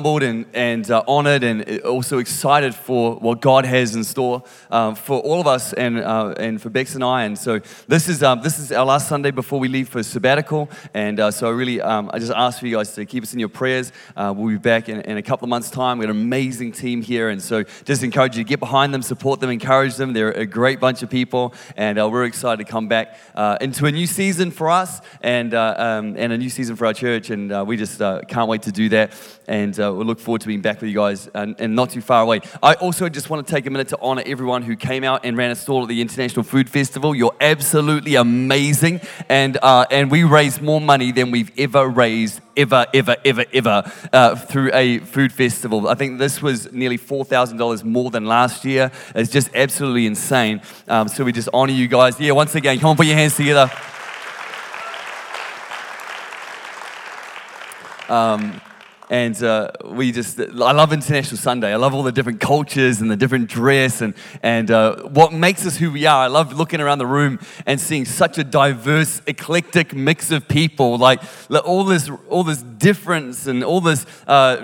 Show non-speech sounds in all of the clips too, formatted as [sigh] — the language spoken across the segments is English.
humbled and, and uh, honored and also excited for what God has in store um, for all of us and, uh, and for Bex and I. And so this is, um, this is our last Sunday before we leave for sabbatical. And uh, so I really, um, I just ask for you guys to keep us in your prayers. Uh, we'll be back in, in, a couple of months' time. We've got an amazing team here. And so just encourage you to get behind them, support them, encourage them. They're a great bunch of people. And uh, we're excited to come back uh, into a new season for us and, um, and a new season for our church. And we just can't wait to do that. And uh, we look forward to being back with you guys and, and, not too far away. I also just want to take a minute to honor everyone who came out and ran a stall at the International Food Festival. You're absolutely amazing. And, uh, and we raised more money than we've ever raised, ever, ever, ever, ever, uh, through a food festival. I think this was nearly $4,000 more than last year. It's just absolutely insane. Um, so we just honor you guys. Yeah, once again, come on, put your hands together. Um, and uh, we just, I love International Sunday. I love all the different cultures and the different dress and, and uh, what makes us who we are. I love looking around the room and seeing such a diverse, eclectic mix of people. Like all this, all this difference and all this uh,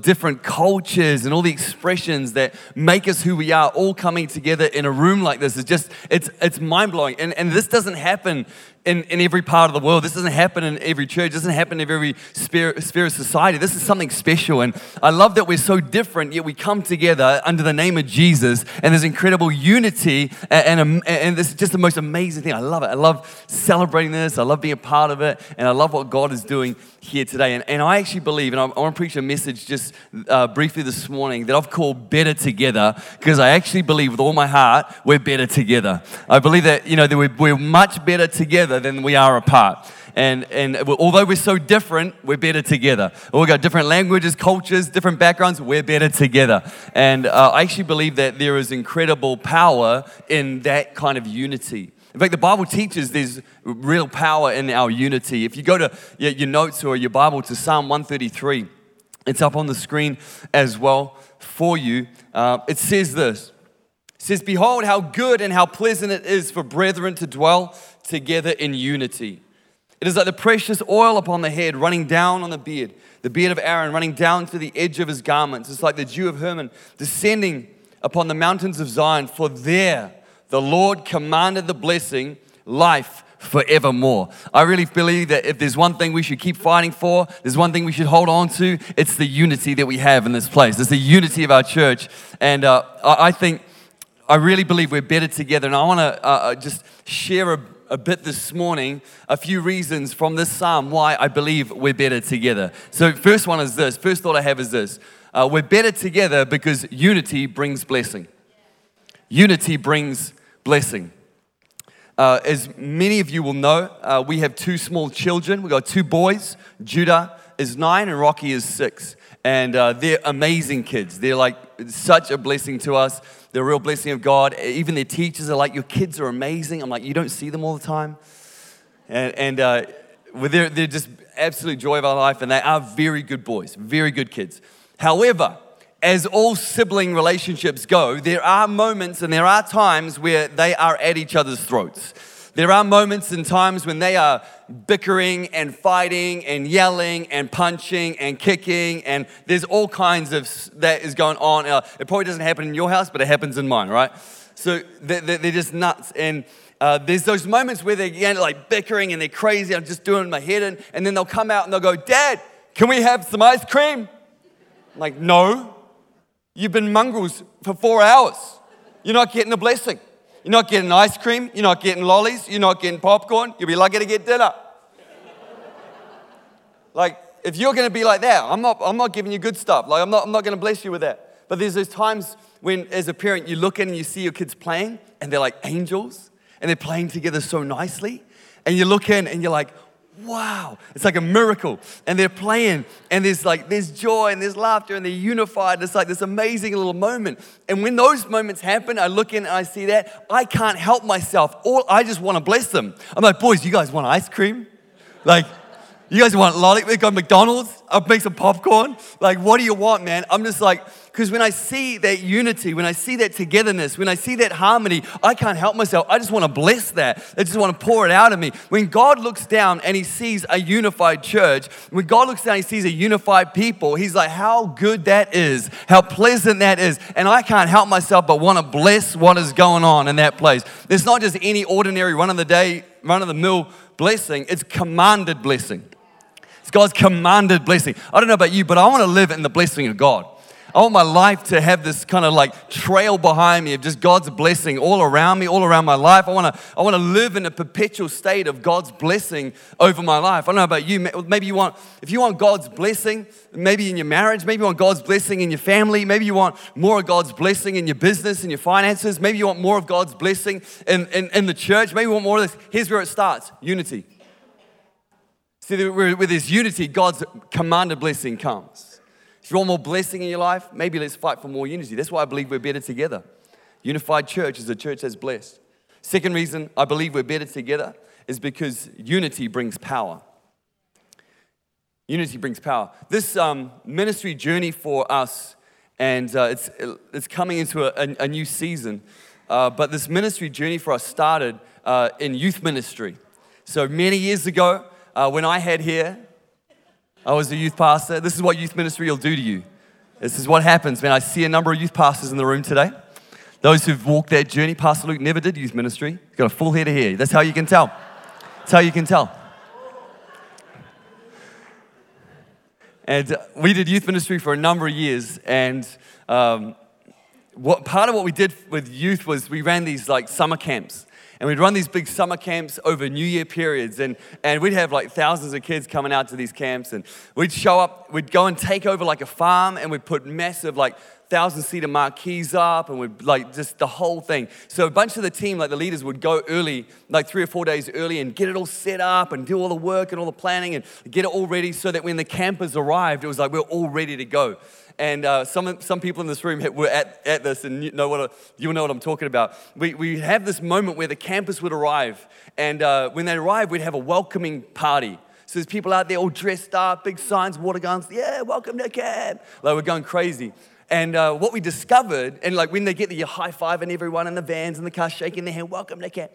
different cultures and all the expressions that make us who we are all coming together in a room like this is just, it's, it's mind blowing. And, and this doesn't happen in, in every part of the world. This doesn't happen in every church. Doesn't happen in every sphere, sphere of society. This is something special. And I love that we're so different, yet we come together under the name of Jesus, and there's incredible unity. And, and, and this is just the most amazing thing. I love it. I love celebrating this. I love being a part of it. And I love what God is doing here today. And, and I actually believe, and I, I want to preach a message just uh, briefly this morning that I've called Better Together because I actually believe with all my heart we're better together. I believe that, you know, that we're, we're much better together than we are apart. And, and although we're so different, we're better together. We've got different languages, cultures, different backgrounds, we're better together. And uh, I actually believe that there is incredible power in that kind of unity. In fact, the Bible teaches there's real power in our unity. If you go to your notes or your Bible to Psalm 133, it's up on the screen as well for you. Uh, it says this says, Behold, how good and how pleasant it is for brethren to dwell together in unity. It is like the precious oil upon the head running down on the beard, the beard of Aaron running down to the edge of his garments. It's like the dew of Hermon descending upon the mountains of Zion, for there the Lord commanded the blessing, life forevermore. I really believe that if there's one thing we should keep fighting for, there's one thing we should hold on to, it's the unity that we have in this place. It's the unity of our church. And uh, I think, I really believe we're better together. And I want to uh, uh, just share a, a bit this morning a few reasons from this psalm why I believe we're better together. So, first one is this. First thought I have is this uh, we're better together because unity brings blessing. Unity brings blessing. Uh, as many of you will know, uh, we have two small children. We've got two boys. Judah is nine and Rocky is six. And uh, they're amazing kids. They're like such a blessing to us. They're a real blessing of God. Even their teachers are like, Your kids are amazing. I'm like, You don't see them all the time. And, and uh, they're, they're just absolute joy of our life. And they are very good boys, very good kids. However, as all sibling relationships go, there are moments and there are times where they are at each other's throats. There are moments and times when they are bickering and fighting and yelling and punching and kicking, and there's all kinds of that is going on. Uh, it probably doesn't happen in your house, but it happens in mine, right? So they're, just nuts. And uh, there's those moments where they're again, like bickering and they're crazy. I'm just doing my head in, and then they'll come out and they'll go, Dad, can we have some ice cream? I'm like, no. You've been mongrels for four hours. You're not getting a blessing. You're not getting ice cream. You're not getting lollies. You're not getting popcorn. You'll be lucky to get dinner. like, if you're going to be like that, I'm not, I'm not giving you good stuff. Like, I'm not, I'm not going to bless you with that. But there's those times when, as a parent, you look in and you see your kids playing, and they're like angels, and they're playing together so nicely. And you look in and you're like, wow, it's like a miracle. And they're playing, and there's like there's joy and there's laughter, and they're unified. It's like this amazing little moment. And when those moments happen, I look in and I see that I can't help myself. All I just want to bless them. I'm like, boys, you guys want ice cream? Like, You guys want lolly? We got McDonald's. I'll make some popcorn. Like, what do you want, man? I'm just like, because when I see that unity, when I see that togetherness, when I see that harmony, I can't help myself. I just want to bless that. I just want to pour it out of me. When God looks down and he sees a unified church, when God looks down, and he sees a unified people, he's like, how good that is, how pleasant that is. And I can't help myself but want to bless what is going on in that place. It's not just any ordinary run of the day, run of the mill blessing, it's commanded blessing. God's commanded blessing. I don't know about you, but I want to live in the blessing of God. I want my life to have this kind of like trail behind me of just God's blessing all around me, all around my life. I want to I want to live in a perpetual state of God's blessing over my life. I don't know about you. Maybe you want, if you want God's blessing, maybe in your marriage, maybe you want God's blessing in your family, maybe you want more of God's blessing in your business and your finances, maybe you want more of God's blessing in, in, in the church, maybe you want more of this. Here's where it starts unity. See, with this unity, God's commanded blessing comes. If you want more blessing in your life, maybe let's fight for more unity. That's why I believe we're better together. Unified church is a church that's blessed. Second reason I believe we're better together is because unity brings power. Unity brings power. This um, ministry journey for us, and uh, it's, it's coming into a, a, a new season, uh, but this ministry journey for us started uh, in youth ministry. So many years ago, uh, when I had here, I was a youth pastor. This is what youth ministry will do to you. This is what happens, man. I see a number of youth pastors in the room today. Those who've walked that journey, Pastor Luke never did youth ministry. He's got a full head of hair. That's how you can tell. That's how you can tell. And we did youth ministry for a number of years. And um, what, part of what we did with youth was we ran these like summer camps and we'd run these big summer camps over New Year periods, and, and we'd have like thousands of kids coming out to these camps, and we'd show up, we'd go and take over like a farm, and we'd put massive like thousand seater marquees up and we'd like just the whole thing. So a bunch of the team, like the leaders, would go early, like three or four days early, and get it all set up and do all the work and all the planning and get it all ready so that when the campers arrived, it was like we we're all ready to go and uh, some, some people in this room were at, at this and you know what, you know what I'm talking about. We, we have this moment where the campus would arrive, and uh, when they arrive, we'd have a welcoming party. So there's people out there all dressed up, big signs, water guns, yeah, welcome to camp. Like we're going crazy. And uh, what we discovered, and like when they get there, high fiving everyone in the vans and the cars, shaking their hand, welcome to camp.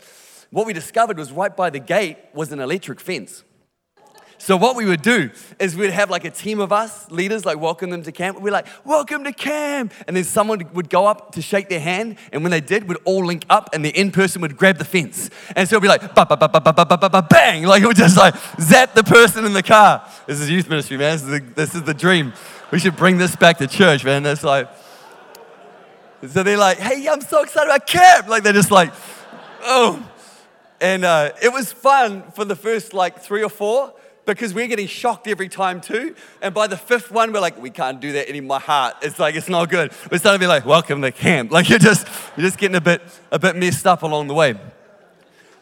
What we discovered was right by the gate was an electric fence. So what we would do is we'd have like a team of us leaders, like welcome them to camp. We're like, welcome to camp. And then someone would go up to shake their hand. And when they did, we'd all link up and the in person would grab the fence. And so it'd be like, ba, ba, ba, ba, ba, ba, ba, ba, bang. Like it would just like zap the person in the car. This is youth ministry, man. This is the, this is the dream. We should bring this back to church, man. That's like, so they're like, hey, I'm so excited about camp. Like they're just like, oh. And uh, it was fun for the first like three or four because we're getting shocked every time too. And by the fifth one, we're like, we can't do that in my heart. It's like it's not good. We're starting to be like, welcome to camp. [laughs] Like you're just you're just getting a bit a bit messed up along the way.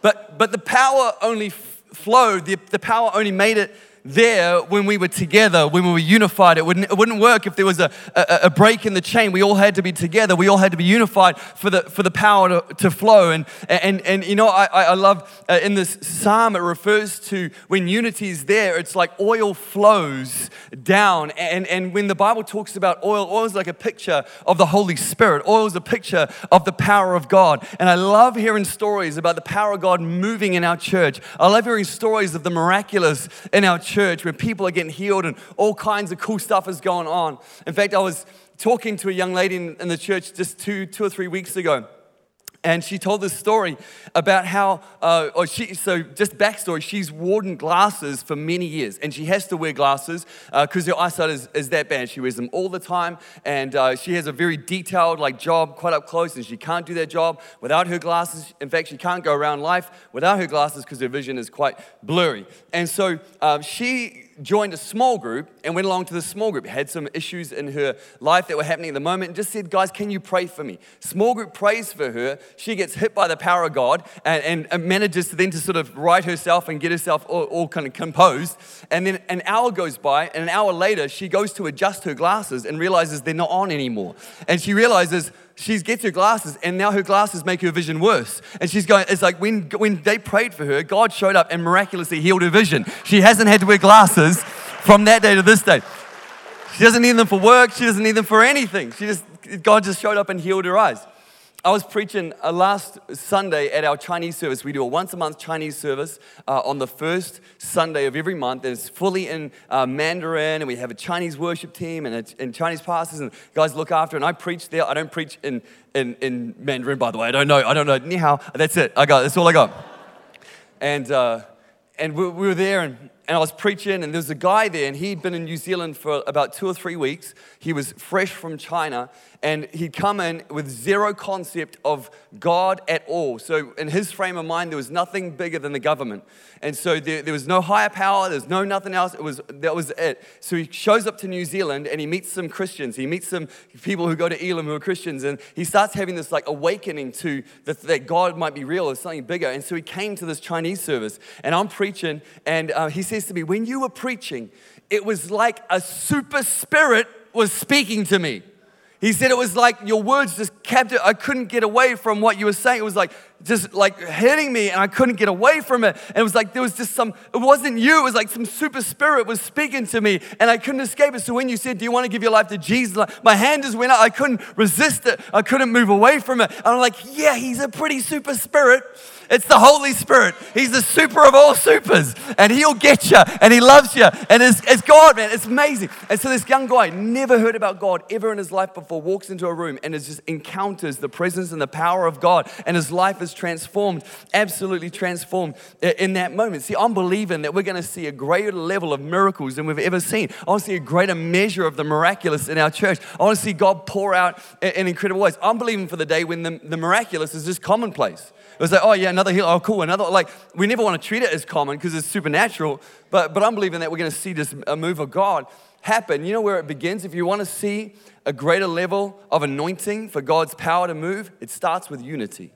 But but the power only flowed. The, the power only made it there when we were together, when we were unified. It wouldn't, it wouldn't work if there was a, a, a, break in the chain. We all had to be together. We all had to be unified for the, for the power to, to flow. And, and, and you know, I, I love uh, in this psalm, it refers to when unity is there, it's like oil flows down. And, and when the Bible talks about oil, oil is like a picture of the Holy Spirit. Oil is a picture of the power of God. And I love hearing stories about the power of God moving in our church. I love hearing stories of the miraculous in our church church where people are getting healed and all kinds of cool stuff is going on. In fact, I was talking to a young lady in, the church just two, two or three weeks ago and she told this story about how, uh, or she, so just backstory, she's worn glasses for many years, and she has to wear glasses because uh, her eyesight is, is that bad. She wears them all the time, and uh, she has a very detailed like job, quite up close, and she can't do that job without her glasses. In fact, she can't go around life without her glasses because her vision is quite blurry. And so um, she joined a small group and went along to the small group, had some issues in her life that were happening at the moment, and just said, Guys, can you pray for me? Small group prays for her. She gets hit by the power of God and, and manages to then to sort of right herself and get herself all, all kind of composed. And then an hour goes by, and an hour later, she goes to adjust her glasses and realizes they're not on anymore. And she realizes, she gets her glasses and now her glasses make her vision worse. And she's going, it's like when, when they prayed for her, God showed up and miraculously healed her vision. She hasn't had to wear glasses from that day to this day. She doesn't need them for work, she doesn't need them for anything. She just, God just showed up and healed her eyes. I was preaching uh, last Sunday at our Chinese service. We do a once a month Chinese service uh, on the first Sunday of every month. It's fully in uh, Mandarin, and we have a Chinese worship team and, a, and Chinese pastors, and guys look after. And I preach there. I don't preach in, in, in Mandarin, by the way. I don't know. I don't know. Hao. That's it. I got. That's all I got. And uh, and we, we were there, and and I was preaching, and there was a guy there, and he'd been in New Zealand for about two or three weeks. He was fresh from China, and he'd come in with zero concept of God at all. So, in his frame of mind, there was nothing bigger than the government. And so, there, there was no higher power, there's no nothing else. It was, that was it. So, he shows up to New Zealand and he meets some Christians. He meets some people who go to Elim who are Christians, and he starts having this like awakening to the, that God might be real, or something bigger. And so, he came to this Chinese service, and I'm preaching, and uh, he says to me, When you were preaching, it was like a super spirit was speaking to me. He said it was like your words just kept it. I couldn't get away from what you were saying. It was like just like hitting me and I couldn't get away from it. And it was like there was just some, it wasn't you, it was like some super spirit was speaking to me and I couldn't escape it. So when you said, Do you want to give your life to Jesus? Like, my hand just went up. I couldn't resist it. I couldn't move away from it. And I'm like, Yeah, he's a pretty super spirit. It's the Holy Spirit. He's the super of all supers. And he'll get you and he loves you. And it's, it's God, man. It's amazing. And so this young guy never heard about God ever in his life before, walks into a room and just encounters the presence and the power of God. And his life is transformed, absolutely transformed uh, in that moment. See, I'm believing that we're going to see a greater level of miracles than we've ever seen. I want to see a greater measure of the miraculous in our church. I want to see God pour out in incredible ways. I'm believing for the day when the, the miraculous is just commonplace. It was like, oh yeah, another heal. Oh, cool. Another like we never want to treat it as common because it's supernatural. But but I'm believing that we're going to see this a move of God happen. You know where it begins? If you want to see a greater level of anointing for God's power to move, it starts with unity.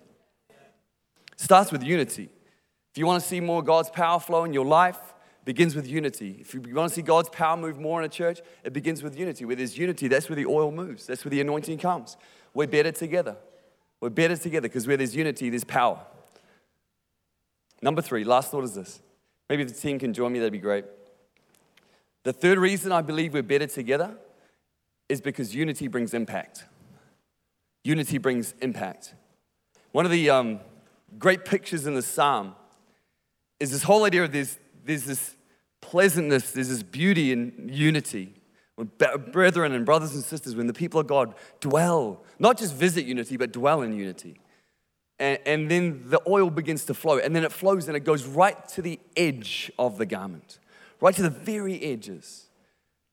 It starts with unity. If you want to see more God's power flow in your life, begins with unity. If you want to see God's power move more in a church, it begins with unity. Where there's unity, that's where the oil moves. That's where the anointing comes. We're better together. We're better together because where there's unity, there's power. Number three, last thought is this. Maybe the team can join me, that'd be great. The third reason I believe we're better together is because unity brings impact. Unity brings impact. One of the um, great pictures in the psalm is this whole idea of there's, there's this pleasantness, there's this beauty in unity. When brethren and brothers and sisters, when the people of God dwell, not just visit unity, but dwell in unity. And, and then the oil begins to flow, and then it flows and it goes right to the edge of the garment, right to the very edges.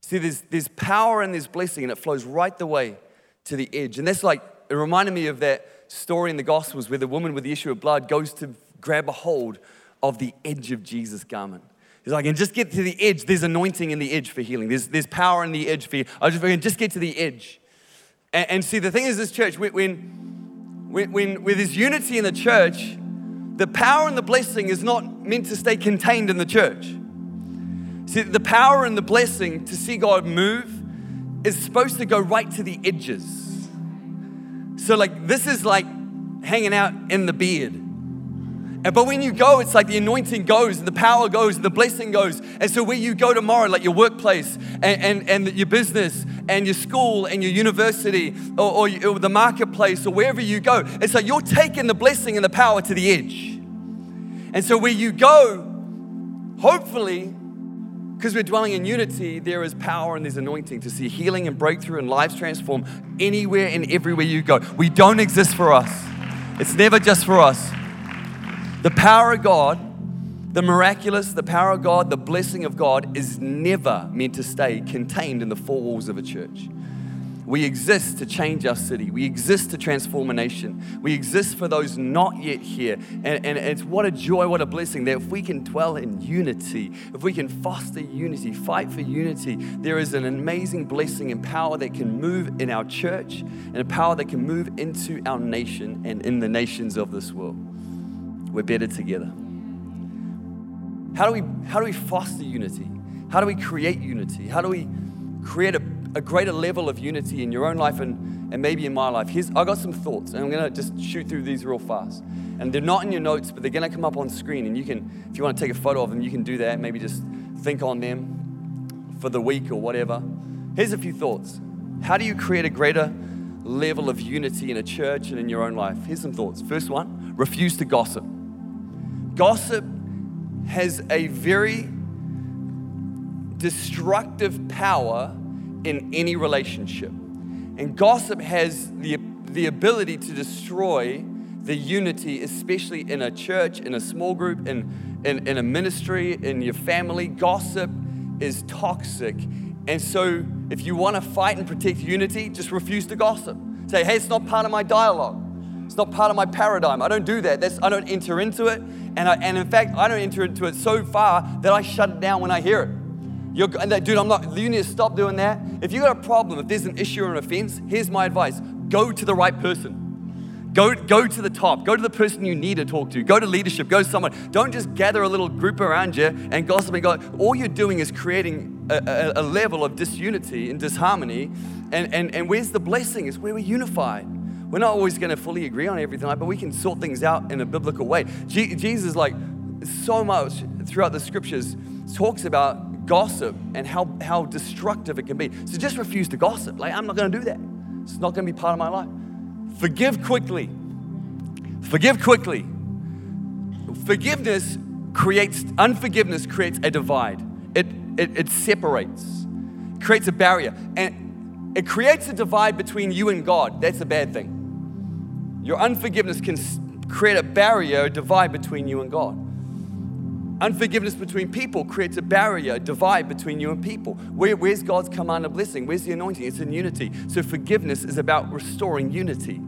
See, there's, there's power and there's blessing, and it flows right the way to the edge. And that's like, it reminded me of that story in the Gospels where the woman with the issue of blood goes to grab a hold of the edge of Jesus' garment. He's like, and just get to the edge. There's anointing in the edge for healing. There's, there's power in the edge for you. I just, just get to the edge. And, and see, the thing is, this church, when, when, when, when there's unity in the church, the power and the blessing is not meant to stay contained in the church. See, the power and the blessing to see God move is supposed to go right to the edges. So, like, this is like hanging out in the beard. But when you go, it's like the anointing goes and the power goes and the blessing goes. And so where you go tomorrow, like your workplace and, and, and your business and your school and your university or, or, or the marketplace or wherever you go, it's like you're taking the blessing and the power to the edge. And so where you go, hopefully, because we're dwelling in unity, there is power and there's anointing to see healing and breakthrough and lives transform anywhere and everywhere you go. We don't exist for us, it's never just for us. The power of God, the miraculous, the power of God, the blessing of God is never meant to stay contained in the four walls of a church. We exist to change our city. We exist to transform a nation. We exist for those not yet here. And, and it's what a joy, what a blessing that if we can dwell in unity, if we can foster unity, fight for unity, there is an amazing blessing and power that can move in our church and a power that can move into our nation and in the nations of this world we're better together. How do we, how do we foster unity? How do we create unity? How do we create a, a greater level of unity in your own life and, and maybe in my life, here's, I got some thoughts, and I'm going to just shoot through these real fast. And they're not in your notes, but they're going to come up on screen. And you can, if you want to take a photo of them, you can do that. Maybe just think on them for the week or whatever. Here's a few thoughts. How do you create a greater level of unity in a church and in your own life? Here's some thoughts. First one refuse to gossip. Gossip has a very destructive power in any relationship. And gossip has the, the ability to destroy the unity, especially in a church, in a small group, in, in, in a ministry, in your family. Gossip is toxic. And so, if you want to fight and protect unity, just refuse to gossip. Say, hey, it's not part of my dialogue. It's not part of my paradigm. I don't do that. That's, I don't enter into it. And, I, and in fact, I don't enter into it so far that I shut it down when I hear it. You're, and that, dude, I'm not, you need to stop doing that. If you got a problem, if there's an issue or an offense, here's my advice go to the right person. Go, go to the top. Go to the person you need to talk to. Go to leadership. Go to someone. Don't just gather a little group around you and gossip and go. All you're doing is creating a, a, a level of disunity and disharmony. And, and, and where's the blessing? It's where we're unified. We're not always going to fully agree on everything, but we can sort things out in a biblical way. Jesus, like so much throughout the scriptures, talks about gossip and how, how destructive it can be. So just refuse to gossip. Like, I'm not going to do that. It's not going to be part of my life. Forgive quickly. Forgive quickly. Forgiveness creates, unforgiveness creates a divide. It, it, it separates, creates a barrier. And it creates a divide between you and God. That's a bad thing. Your unforgiveness can create a barrier, a divide between you and God. Unforgiveness between people creates a barrier, a divide between you and people. Where, where's God's command of blessing? Where's the anointing? It's in unity. So forgiveness is about restoring unity.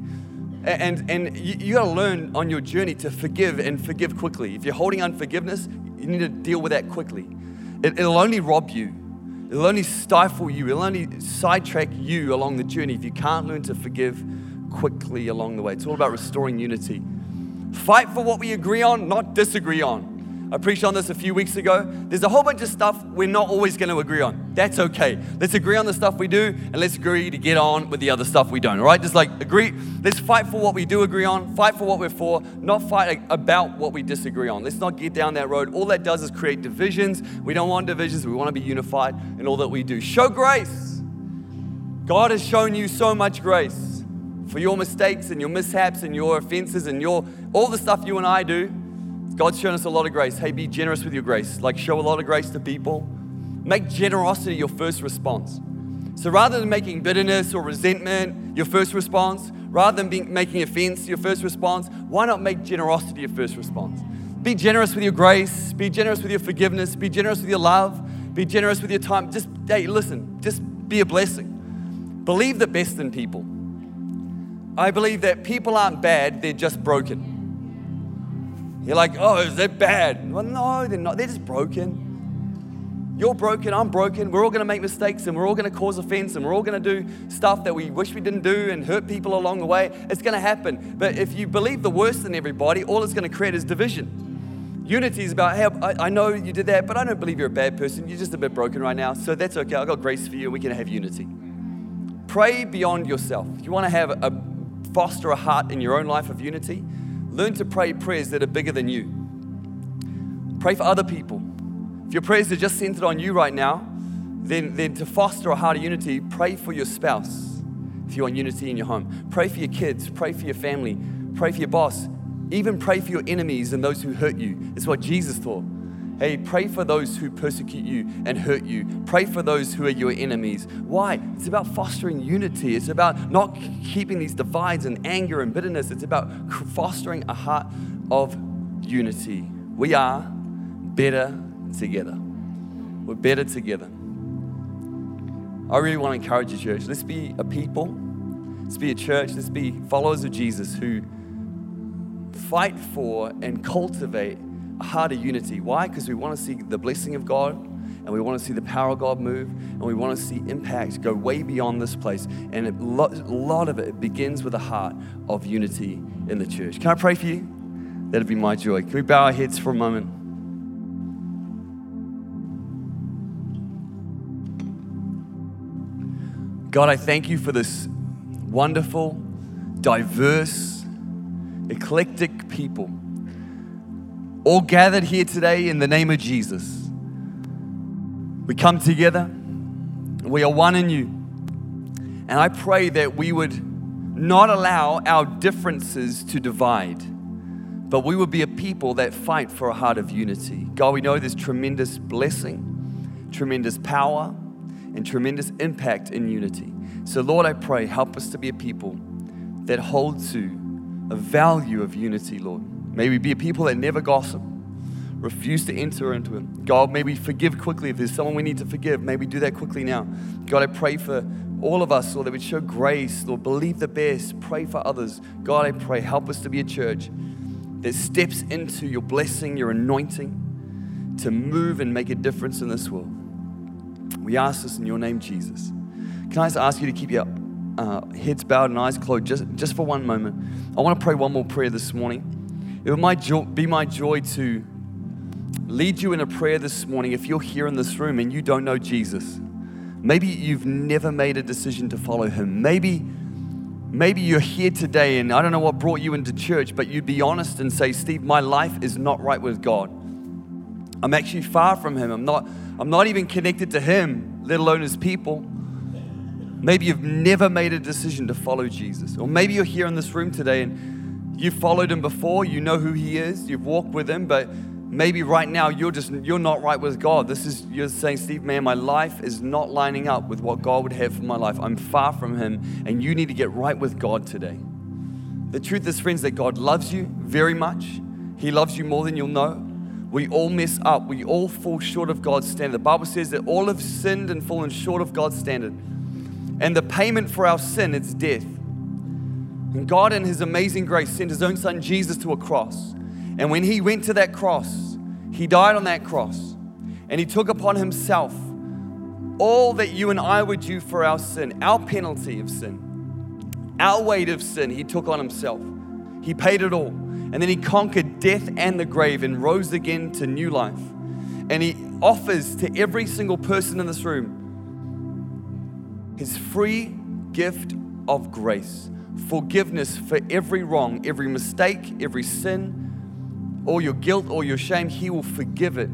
And, and you, you got to learn on your journey to forgive and forgive quickly. If you're holding unforgiveness, you need to deal with that quickly. It, it'll only rob you, it'll only stifle you, it'll only sidetrack you along the journey if you can't learn to forgive quickly along the way. It's all about restoring unity. Fight for what we agree on, not disagree on. I preached on this a few weeks ago. There's a whole bunch of stuff we're not always going to agree on. That's okay. Let's agree on the stuff we do and let's agree to get on with the other stuff we don't, all right? Just like agree, let's fight for what we do agree on, fight for what we're for, not fight about what we disagree on. Let's not get down that road. All that does is create divisions. We don't want divisions, we want to be unified in all that we do. Show grace. God has shown you so much grace for your mistakes and your mishaps and your offenses and your all the stuff you and I do. God's shown us a lot of grace. Hey, be generous with your grace. Like, show a lot of grace to people. Make generosity your first response. So rather than making bitterness or resentment your first response, rather than being, making offense your first response, why not make generosity your first response? Be generous with your grace, be generous with your forgiveness, be generous with your love, be generous with your time. Just, hey, listen, just be a blessing. Believe the best in people. I believe that people aren't bad, they're just broken. You're like, oh, is that bad? Well, no, they're not. They're just broken. You're broken, I'm broken. We're all going to make mistakes and we're all going to cause offense and we're all going to do stuff that we wish we didn't do and hurt people along the way. It's going to happen. But if you believe the worst in everybody, all it's going to create is division. Unity is about, hey, I, I know you did that, but I don't believe you're a bad person. You're just a bit broken right now. So that's okay. I've got grace for you and we can have unity. Pray beyond yourself. If you want to have a, foster a heart in your own life of unity, Learn to pray prayers that are bigger than you. Pray for other people. If your prayers are just centered on you right now, then, then to foster a heart of unity, pray for your spouse if you want unity in your home. Pray for your kids, pray for your family, pray for your boss, even pray for your enemies and those who hurt you. It's what Jesus taught. Hey, pray for those who persecute you and hurt you. Pray for those who are your enemies. Why? It's about fostering unity. It's about not keeping these divides and anger and bitterness. It's about fostering a heart of unity. We are better together. We're better together. I really want to encourage you, church. Let's be a people. Let's be a church. Let's be followers of Jesus who fight for and cultivate a heart of unity. Why? Because we want to see the blessing of God and we want to see the power of God move and we want to see impact go way beyond this place. And a lot of it begins with a heart of unity in the church. Can I pray for you? That'd be my joy. Can we bow our heads for a moment? God, I thank you for this wonderful, diverse, eclectic people, all gathered here today in the name of Jesus. We come together, we are one in you. And I pray that we would not allow our differences to divide, but we would be a people that fight for a heart of unity. God, we know there's tremendous blessing, tremendous power, and tremendous impact in unity. So, Lord, I pray, help us to be a people that hold to a value of unity, Lord. May we be a people that never gossip, refuse to enter into it. God, may we forgive quickly. If there's someone we need to forgive, may we do that quickly now. God, I pray for all of us, Lord, that we show grace, Lord, believe the best, pray for others. God, I pray, help us to be a church that steps into your blessing, your anointing to move and make a difference in this world. We ask this in your name, Jesus. Can I just ask you to keep your uh, heads bowed and eyes closed just, just for one moment? I want to pray one more prayer this morning. It would jo- be my joy to lead you in a prayer this morning if you're here in this room and you don't know Jesus. Maybe you've never made a decision to follow him. Maybe maybe you're here today and I don't know what brought you into church, but you'd be honest and say, "Steve, my life is not right with God. I'm actually far from him. I'm not I'm not even connected to him, let alone his people." Maybe you've never made a decision to follow Jesus. Or maybe you're here in this room today and you followed him before, you know who he is, you've walked with him, but maybe right now you're just you're not right with God. This is you're saying, Steve, man, my life is not lining up with what God would have for my life. I'm far from Him, and you need to get right with God today. The truth is, friends, that God loves you very much. He loves you more than you'll know. We all mess up. We all fall short of God's standard. The Bible says that all have sinned and fallen short of God's standard. And the payment for our sin is death. And God, in His amazing grace, sent His own Son Jesus to a cross. And when He went to that cross, He died on that cross. And He took upon Himself all that you and I would do for our sin, our penalty of sin, our weight of sin, He took on Himself. He paid it all. And then He conquered death and the grave and rose again to new life. And He offers to every single person in this room his free gift of grace, forgiveness for every wrong, every mistake, every sin, all your guilt, all your shame. He will forgive it.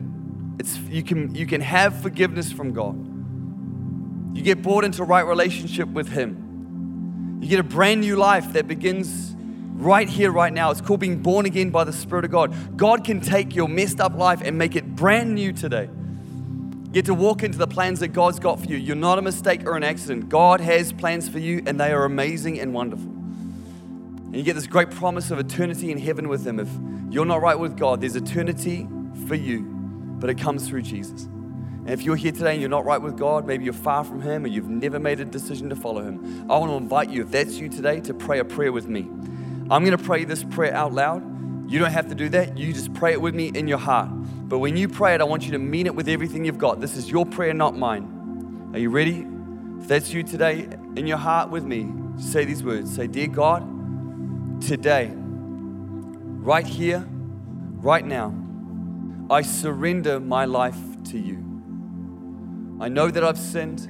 It's, you, can, you can have forgiveness from God. You get brought into right relationship with Him. You get a brand new life that begins right here, right now. It's called being born again by the Spirit of God. God can take your messed up life and make it brand new today get to walk into the plans that God's got for you. You're not a mistake or an accident. God has plans for you, and they are amazing and wonderful. And you get this great promise of eternity in heaven with Him. If you're not right with God, there's eternity for you, but it comes through Jesus. And if you're here today and you're not right with God, maybe you're far from Him or you've never made a decision to follow Him, I want to invite you, if that's you today, to pray a prayer with me. I'm going to pray this prayer out loud. You don't have to do that. You just pray it with me in your heart. But when you pray it, I want you to mean it with everything you've got. This is your prayer, not mine. Are you ready? If that's you today, in your heart with me, say these words. Say, Dear God, today, right here, right now, I surrender my life to you. I know that I've sinned.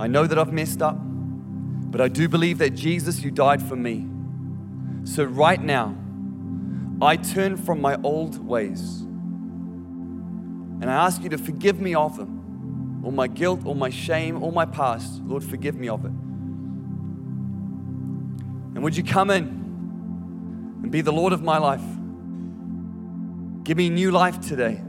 I know that I've messed up. But I do believe that Jesus, you died for me. So right now, I turn from my old ways and I ask you to forgive me of them. All my guilt, all my shame, all my past. Lord, forgive me of it. And would you come in and be the Lord of my life? Give me new life today.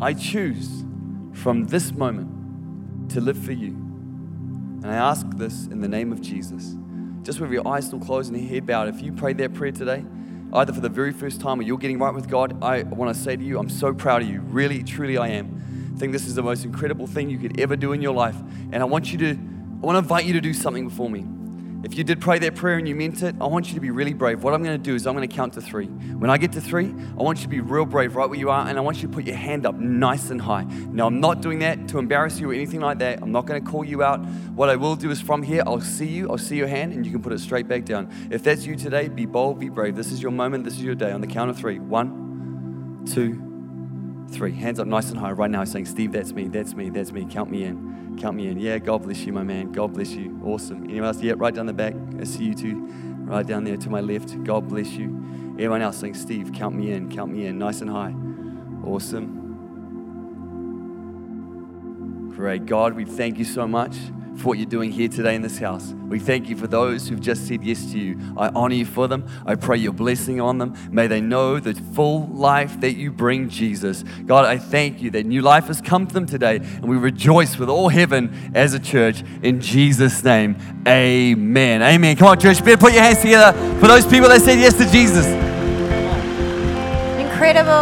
I choose from this moment to live for you. And I ask this in the name of Jesus. Just with your eyes still closed and your head bowed, if you prayed that prayer today, either for the very first time or you're getting right with God, I want to say to you, I'm so proud of you. Really, truly, I am. I think this is the most incredible thing you could ever do in your life. And I want you to, I want to invite you to do something before me. If you did pray that prayer and you meant it, I want you to be really brave. What I'm going to do is I'm going to count to three. When I get to three, I want you to be real brave right where you are, and I want you to put your hand up nice and high. Now, I'm not doing that to embarrass you or anything like that. I'm not going to call you out. What I will do is from here, I'll see you, I'll see your hand, and you can put it straight back down. If that's you today, be bold, be brave. This is your moment, this is your day. On the count of three one, two, three. Hands up nice and high right now, saying, Steve, that's me, that's me, that's me. Count me in. Count me in. Yeah, God bless you, my man. God bless you. Awesome. Anyone else? Yeah, right down the back. I see you too. Right down there to my left. God bless you. Everyone else saying, Steve, count me in. Count me in. Nice and high. Awesome. Great. God, we thank you so much for what you're doing here today in this house. We thank you for those who've just said yes to you. I honor you for them. I pray your blessing on them. May they know the full life that you bring, Jesus. God, I thank you that new life has come to them today, and we rejoice with all heaven as a church in Jesus' name. Amen. Amen. Come on, church, better put your hands together for those people that said yes to Jesus. Incredible.